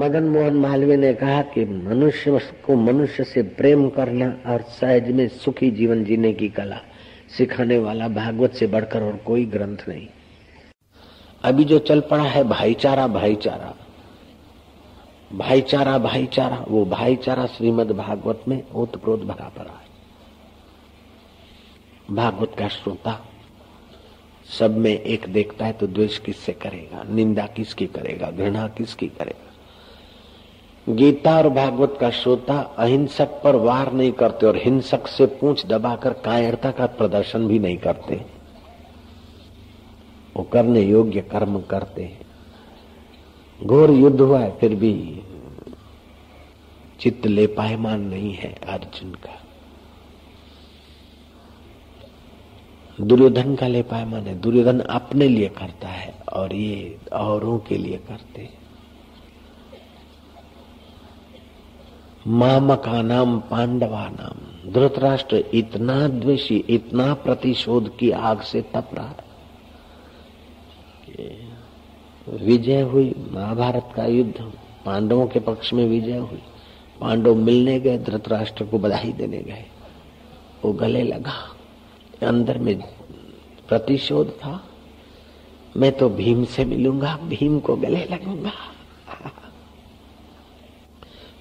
मदन मोहन मालवीय ने कहा कि मनुष्य को मनुष्य से प्रेम करना और सहज में सुखी जीवन जीने की कला सिखाने वाला भागवत से बढ़कर और कोई ग्रंथ नहीं। अभी जो चल पड़ा है भाईचारा भाईचारा। भाईचारा भाईचारा, वो भाईचारा श्रीमद भागवत में ओतप्रोत भरा पड़ा है। भागवत का श्रोता, सब में एक देखता है तो द्वेष किससे करेगा? निंदा किसकी करेगा? घृणा किसकी करेगा? गीता और भागवत का श्रोता अहिंसक पर वार नहीं करते और हिंसक से पूछ दबाकर कायरता का प्रदर्शन भी नहीं करते। वो करने योग्य कर्म करते हैं। घोर युद्ध हुआ है, फिर भी चित्त ले पायमान नहीं है अर्जुन का। दुर्योधन का ले पायमान है। दुर्योधन अपने लिए करता है और ये औरों के लिए करते हैं। मामका नाम पांडवा नाम धृतराष्ट्र इतना द्वेषी, इतना प्रतिशोध की आग से तप रहा विजय हुई, महाभारत का युद्ध, पांडवों के पक्ष में विजय हुई। पांडव मिलने गए, धृतराष्ट्र को बधाई देने गए। वो गले लगा। अंदर में प्रतिशोध था। मैं तो भीम से मिलूँगा, भीम को गले लगूँगा।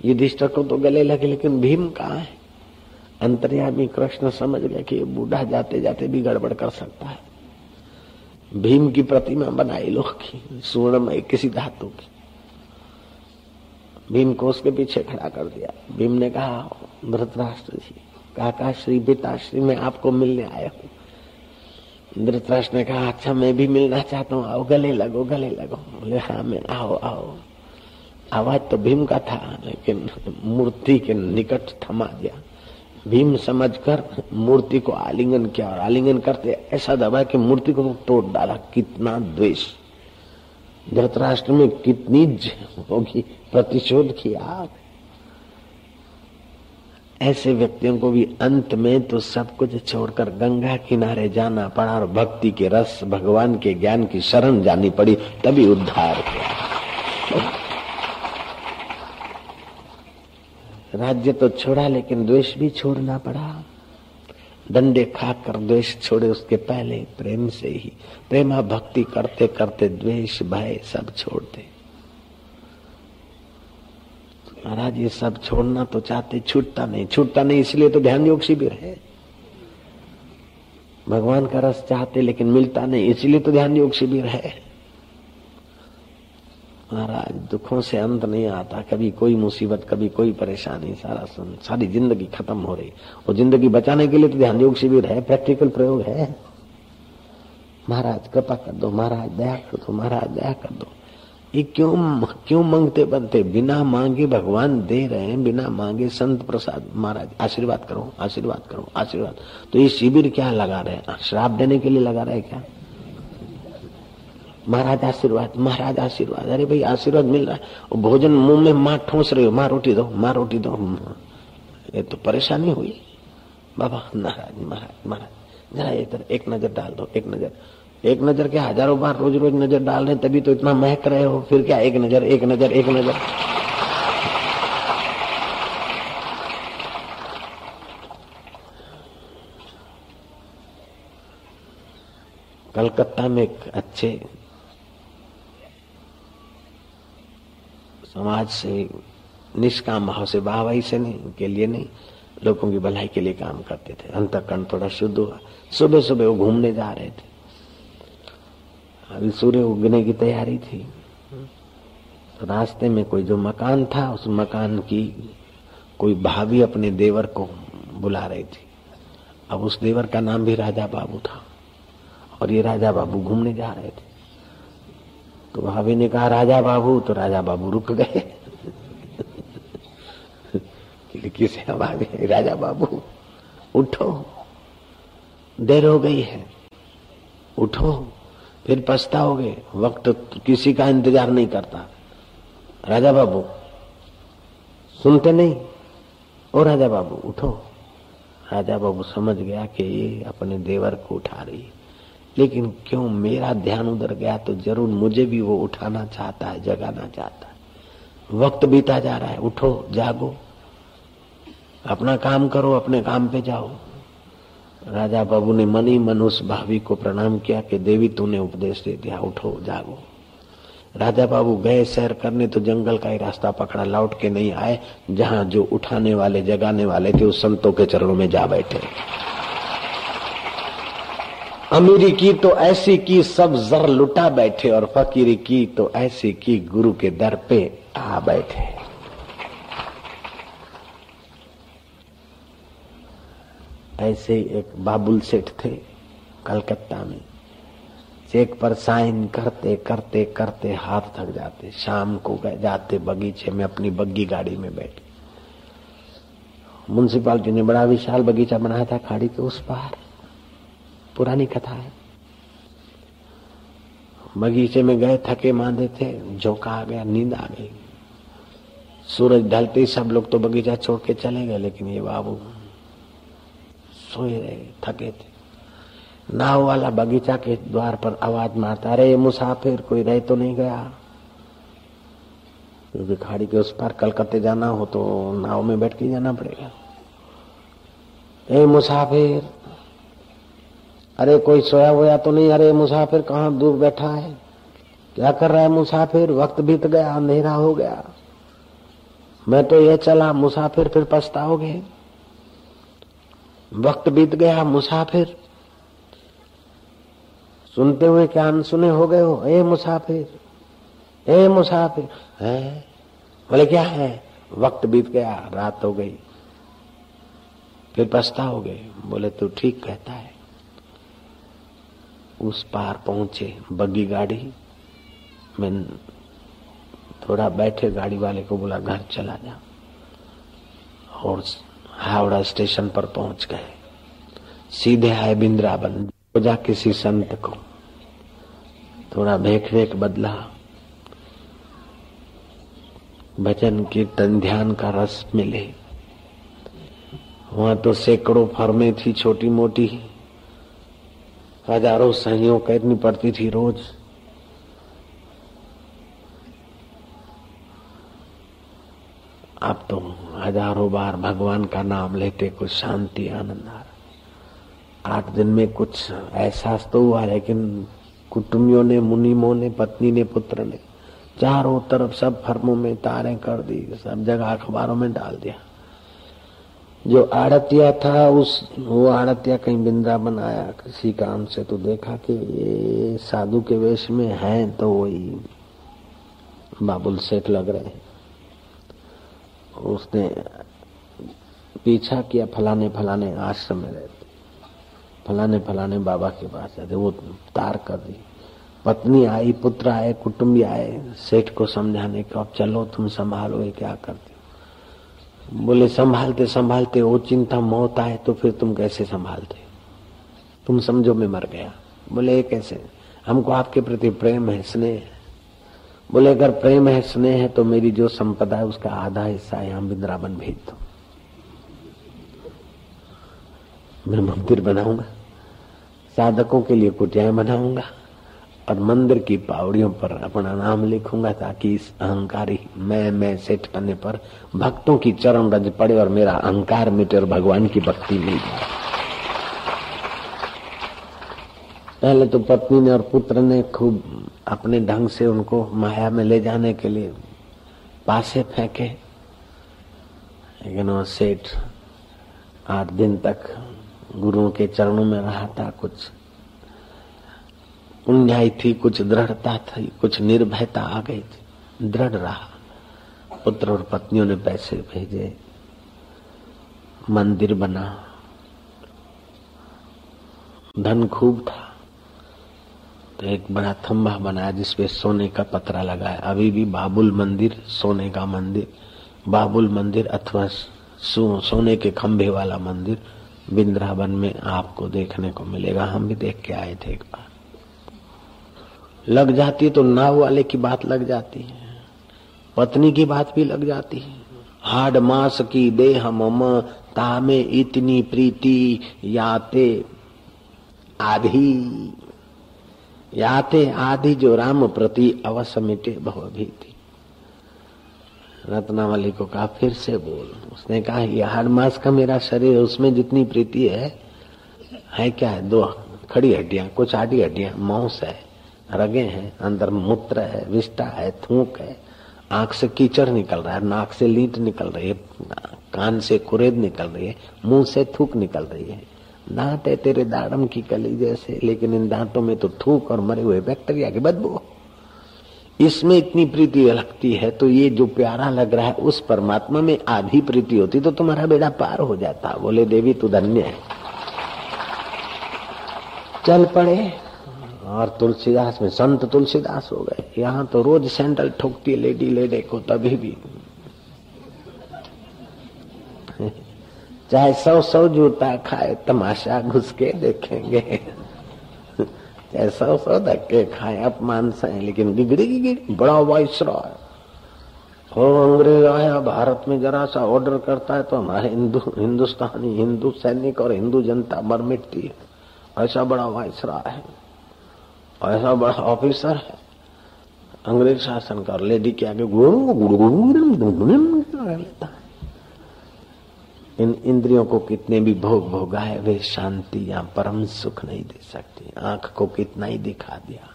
युधिष्ठर को तो गले लगे, लेकिन भीम कहा है? अंतर्यामी कृष्ण समझ गया कि बूढ़ा जाते जाते भी गड़बड़ कर सकता है। भीम की प्रतिमा बनाई लोग की सुवर्णमय किसी धातु की। भीम को उसके पीछे खड़ा कर दिया। भीम ने कहा, धृतराष्ट्र जी काका श्री पिताश्री, मैं आपको मिलने आया हूँ। धृतराष्ट्र ने कहा अच्छा मैं भी मिलना चाहता हूँ। आओ, गले लगो गले लगो। बोले हाँ मैं, आओ आओ। आवाज़ तो भीम का था, लेकिन मूर्ति के निकट थमा दिया। भीम समझकर मूर्ति को आलिंगन किया और आलिंगन करते ऐसा दबा कि मूर्ति को तोड़ डाला। कितना द्वेष। धृतराष्ट्र में कितनी होगी प्रतिशोध की आग। ऐसे व्यक्तियों को भी अंत में तो सब कुछ छोड़कर गंगा किनारे जाना पड़ा और भक्ति के रस, भगवान के ज्ञान की शरण जानी पड़ी, तभी उद्धार किया राज्य तो छोड़ा, लेकिन द्वेष भी छोड़ना पड़ा। डंडे खाकर द्वेष छोड़े उसके पहले प्रेम से ही। प्रेमा भक्ति करते करते द्वेष भय सब छोड़ते महाराज, ये सब छोड़ना तो चाहते, छूटता नहीं। छूटता नहीं, इसलिए तो ध्यान योग शिविर है। भगवान का रस चाहते, लेकिन मिलता नहीं, इसलिए तो ध्यान योग शिविर है। महाराज, दुखों से अंत नहीं आता। कभी कोई मुसीबत, कभी कोई परेशानी, सारा सुन, सारी ज़िंदगी खत्म हो रही। और ज़िंदगी बचाने के लिए तो ध्यान योग शिविर है प्रैक्टिकल प्रयोग है। महाराज, कृपा कर दो, महाराज, दया कर दो, महाराज, दया कर दो। ये क्यों क्यों मांगते बनते? बिना मांगे भगवान दे रहे हैं, बिना मांगे संत प्रसाद। महाराज, आशीर्वाद करो आशीर्वाद करो, आशीर्वाद। तो ये शिविर क्या लगा रहे हैं? श्राप देने के लिए लगा रहे क्या? महाराज आशीर्वाद महाराज आशीर्वाद। अरे भाई, आशीर्वाद मिल रहा है। भोजन मुँह में माँ ठोस रहे हो, माँ रोटी दो, माँ रोटी दो। ये तो परेशानी हुई। बाबा, महाराज महाराज महाराज, जरा इधर एक नज़र डाल दो, एक नज़र। एक नज़र क्या हज़ारों बार रोज रोज नज़र डाल रहे तभी तो इतना महक रहे हो। फिर क्या, एक नज़र एक नज़र एक नज़र। कलकत्ता में एक अच्छे समाज से, निष्काम भाव से, वाहवाही से नहीं के लिए नहीं, लोगों की भलाई के लिए काम करते थे। अंत अंतकरण थोड़ा शुद्ध हुआ। सुबह सुबह वो घूमने जा रहे थे। अभी सूर्य उगने की तैयारी थी। तो रास्ते में कोई जो मकान था, उस मकान की कोई भाभी अपने देवर को बुला रही थी। अब उस देवर का नाम भी राजा बाबू था। और ये राजा बाबू घूमने जा रहे थे। तो भाभी ने कहा, राजा बाबू तो राजा बाबू रुक गए। किसे भाभी राजा बाबू, उठो। देर हो गई है। उठो। फिर पछताओगे। वक्त किसी का इंतज़ार नहीं करता। राजा बाबू, सुनते नहीं? ओ राजा बाबू, उठो। राजा बाबू समझ गया कि ये अपने देवर को उठा रही है। लेकिन क्यों मेरा ध्यान उधर गया तो ज़रूर मुझे भी वो उठाना चाहता है, जगाना चाहता है। वक्त बीता जा रहा है, उठो, जागो। अपना काम करो, अपने काम पे जाओ। राजा बाबू ने मनी मन उस भावी को प्रणाम किया कि देवी तूने उपदेश दे दिया, उठो, जागो। राजा बाबू गए सैर करने तो जंगल का ही रास्ता पकड़ा, लौट के नहीं आए, जहाँ जो उठाने वाले, जगाने वाले थे, उस संतों के चरणों में जा बैठे। अमीरी की तो ऐसी की सब जर लुटा बैठे और फकीरी की तो ऐसी की गुरु के दर पे आ बैठे। ऐसे एक बाबुल सेठ थे कलकत्ता में। चेक पर साइन करते करते करते हाथ थक जाते। शाम को जाते बगीचे में अपनी बग्गी गाड़ी में बैठे म्यूनसिपालिटी ने बड़ा विशाल बगीचा बनाया था खाड़ी के उस पार। पुरानी कथा है। बगीचे में गए, थके मांदे थे, झोंका आ गया, नींद आ गई। सूरज ढलते ही सब लोग तो बगीचा छोड़ के चले गए, लेकिन ये बाबू सोए रहे, थके थे। नाव वाला बगीचा के द्वार पर आवाज़ मारता, अरे मुसाफिर, कोई रह तो नहीं गया? क्योंकि खाड़ी के उस पार कलकत्ते जाना हो तो नाव में बैठ के जाना पड़ेगा। ए, मुसाफिर अरे कोई सोया हुआ तो नहीं? अरे मुसाफिर कहाँ दूर बैठा है? क्या कर रहा है मुसाफिर? वक्त बीत गया, अंधेरा हो गया। मैं तो ये चला, मुसाफिर फिर पछताओगे। वक्त बीत गया, मुसाफिर। सुनते हुए क्या अनसुने हो गए हो? ए मुसाफिर ए मुसाफिर। है? बोले, क्या है? वक्त बीत गया, रात हो गई। फिर पछताओगे। बोले, तू ठीक कहता है। उस पार पहुँचे। बग्गी गाड़ी। मैं थोड़ा बैठे गाड़ी वाले को बोला, घर चला जा। और हावड़ा स्टेशन पर पहुँच गए। सीधे आए बिंद्रावन। जा किसी संत को। थोड़ा भेख वेख बदला। भजन कीर्तन ध्यान का रस मिले। वहाँ तो सैकड़ों फर्में थी छोटी मोटी हज़ारों सहियों करनी पड़ती थी रोज। आप तो हज़ारों बार भगवान का नाम लेते, कुछ शांति, आनंद आ रहा आठ दिन में कुछ एहसास तो हुआ, लेकिन कुटुंबियों ने, मुनिमों ने, पत्नी ने, पुत्र ने, चारों तरफ़ सब फर्मों में तारे कर दी, सब जगह अखबारों में डाल दिया। जो आड़तिया था, उस, वो आड़तिया कहीं वृंदावन आया, किसी काम से तो देखा कि ये साधु के वेश में है तो वही बाबुल सेठ लग रहे उसने पीछा किया फलाने फलाने आश्रम में रहते। फलाने फलाने बाबा के पास जाते वो तार कर दी। पत्नी आई, पुत्र आए, कुटुंबी आए, सेठ को समझाने को, अब चलो, तुम संभालो, ये क्या करते बोले, संभालते संभालते, वो चिंता मौत आए तो फिर तुम कैसे संभालते? तुम समझो मैं मर गया। बोले कैसे? हमको आपके प्रति प्रेम है, स्नेह है। बोले, अगर प्रेम है, स्नेह है तो मेरी जो संपदा है, उसका आधा हिस्सा यहाँ वृंदावन भेज दो। मैं मंदिर बनाऊँगा। साधकों के लिए कुटियाएँ बनाऊँगा। और मंदिर की पावड़ियों पर अपना नाम लिखूँगा ताकि इस अहंकारी मैं मैं सेठ बनने पर भक्तों की चरण रज पड़े और मेरा अहंकार मिटे और भगवान की भक्ति मिल जाए। पहले तो पत्नी ने और पुत्र ने खूब अपने ढंग से उनको माया में ले जाने के लिए पासे फेंके। लेकिन वो सेठ आठ दिन तक गुरुओं के चरणों में रहा था, कुछ उन्याय थी, कुछ दृढ़ता थी, कुछ निर्भयता आ गई थी। दृढ़ रहा। पुत्र और पत्नियों ने पैसे भेजे। मंदिर बना। धन खूब था। तो एक बड़ा थम्बा बनाया जिसपे सोने का पतरा लगाया अभी भी बाबुल मंदिर, सोने का मंदिर। बाबुल मंदिर अथवा सोने के खंभे वाला मंदिर बिंद्रावन में आपको देखने को मिलेगा। हम भी देख के आए थे एक बार। लग जाती है तो नाव वाले की बात लग जाती है। पत्नी की बात भी लग जाती है। हाड मास की देह मम, तामे इतनी प्रीति, याते आधी। याते आधी जो राम प्रति अवश्य मिटे भवभीति। रत्नावली को कहा, फिर से बोल। उसने कहा, ये हाड मास का मेरा शरीर, उसमें जितनी प्रीति है है क्या? है दो खड़ी हड्डियाँ, कुछ आधी हड्डियाँ, मांस है। रगे हैं, अंदर मूत्र है विष्टा है, थूक है, आँख से कीचड़ निकल रहा है, नाक से लीट निकल रही है, कान से कुरेद निकल रही है, मुँह से थूक निकल रही है। दांत है तेरे दाड़म की कली जैसे, लेकिन इन दांतों में तो थूक और मरे हुए बैक्टीरिया की बदबू। इसमें इतनी प्रीति लगती है तो ये जो प्यारा लग रहा है, उस परमात्मा में आधी प्रीति होती तो तुम्हारा बेड़ा पार हो जाता। बोले, देवी, तू धन्य है। चल पड़े। और तुलसीदास में संत तुलसीदास हो गए। यहाँ तो रोज सैंडल ठोकती लेडी लेडे को, तभी भी। चाहे सौ सौ जूता खाए, तमाशा घुस के देखेंगे। चाहे सौ सौ धक्के खाए, अपमान सहे लेकिन गिगड़ी गिगड़ी बड़ा वायसरा है हो अंग्रेज़ आया भारत में जरा सा ऑर्डर करता है तो हमारे हिंदू, हिंदुस्तानी, हिंदू सैनिक और हिंदू जनता मर मिटती है। ऐसा बड़ा वायसरा है। ऐसा बड़ा ऑफिसर है अंग्रेज़ शासन का लेडी के आगे लेता है इन इंद्रियों को कितने भी भोग भोगाए वे शांति या परम सुख नहीं दे सकती आँख को कितना ही दिखा दिया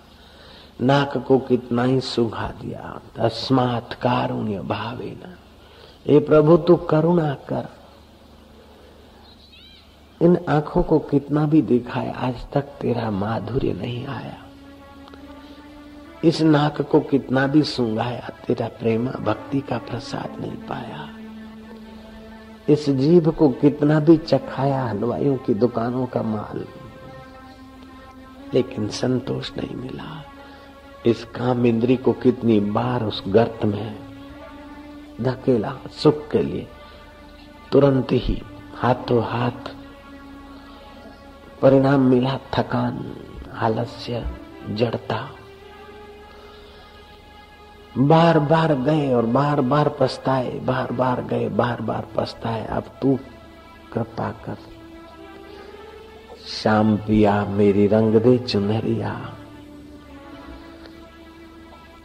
नाक को कितना ही सुखा दिया तस्मात कारुण्य भावे न ये प्रभु तू करुणा कर इन आँखों को कितना भी दिखाए आज तक तेरा माधुर्य नहीं आया इस नाक को कितना भी सुंगाया, तेरा प्रेमा भक्ति का प्रसाद नहीं पाया। इस जीभ को कितना भी चखाया, हलवाइयों की दुकानों का माल। लेकिन संतोष नहीं मिला। इस काम इंद्री को कितनी बार उस गर्त में धकेला, सुख के लिए। तुरंत ही हाथों हाथ परिणाम मिला थकान, आलस्य, जड़ता। बार बार गए और बार बार पछताए, बार बार गए, बार बार पछताए। अब तू कृपा कर। शाम पिया, मेरी रंग दे चुनरिया।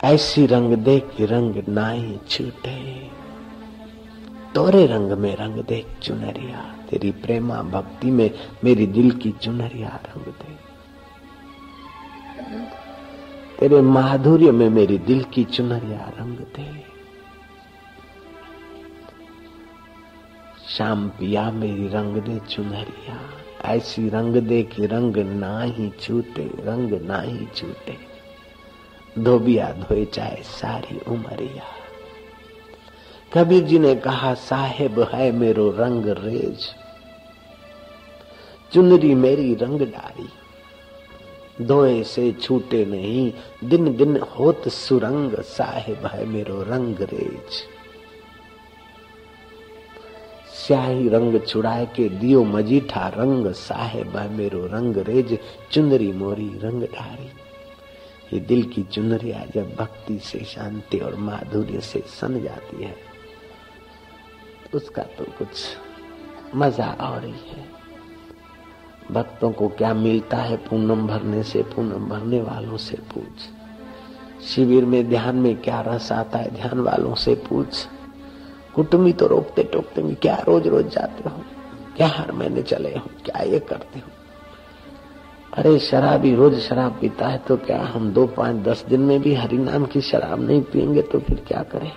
ऐसी रंग दे कि रंग नाई छूटे। तोरे रंग में रंग दे चुनरिया। तेरी प्रेमा भक्ति में मेरी दिल की चुनरिया रंग दे। तेरे माधुर्य में मेरी दिल की चुनरिया रंग दे। शाम पिया मेरी रंग दे चुनरिया, ऐसी रंग दे कि रंग ना ही छूटे, रंग ना ही छूटे। धोबिया धोए चाहे सारी उमरिया। कबीर जी ने कहा, साहेब है मेरो रंग रेज। चुनरी मेरी रंग डारी धोए से छूटे नहीं, दिन दिन होत सुरंग साहेब है मेरो रंग रेज। स्याही रंग छुड़ाए के दियो मजीठा रंग साहेब है मेरो रंग रेज, चुनरी मोरी रंग डारी ये दिल की चुनरिया जब भक्ति से शांति और माधुर्य से सन जाती है, उसका तो कुछ मज़ा और ही है। भक्तों को क्या मिलता है पूनम भरने से, पूनम भरने वालों से पूछ। शिविर में ध्यान में क्या रस आता है, ध्यान वालों से पूछ। कुटुंबी तो रोकते टोकते क्या रोज रोज जाते हो, क्या हर महीने चले हो, क्या ये करते हो? अरे शराबी रोज शराब पीता है तो क्या हम दो पाँच दस दिन में भी हरिनाम की शराब नहीं पियेंगे तो फिर क्या करें?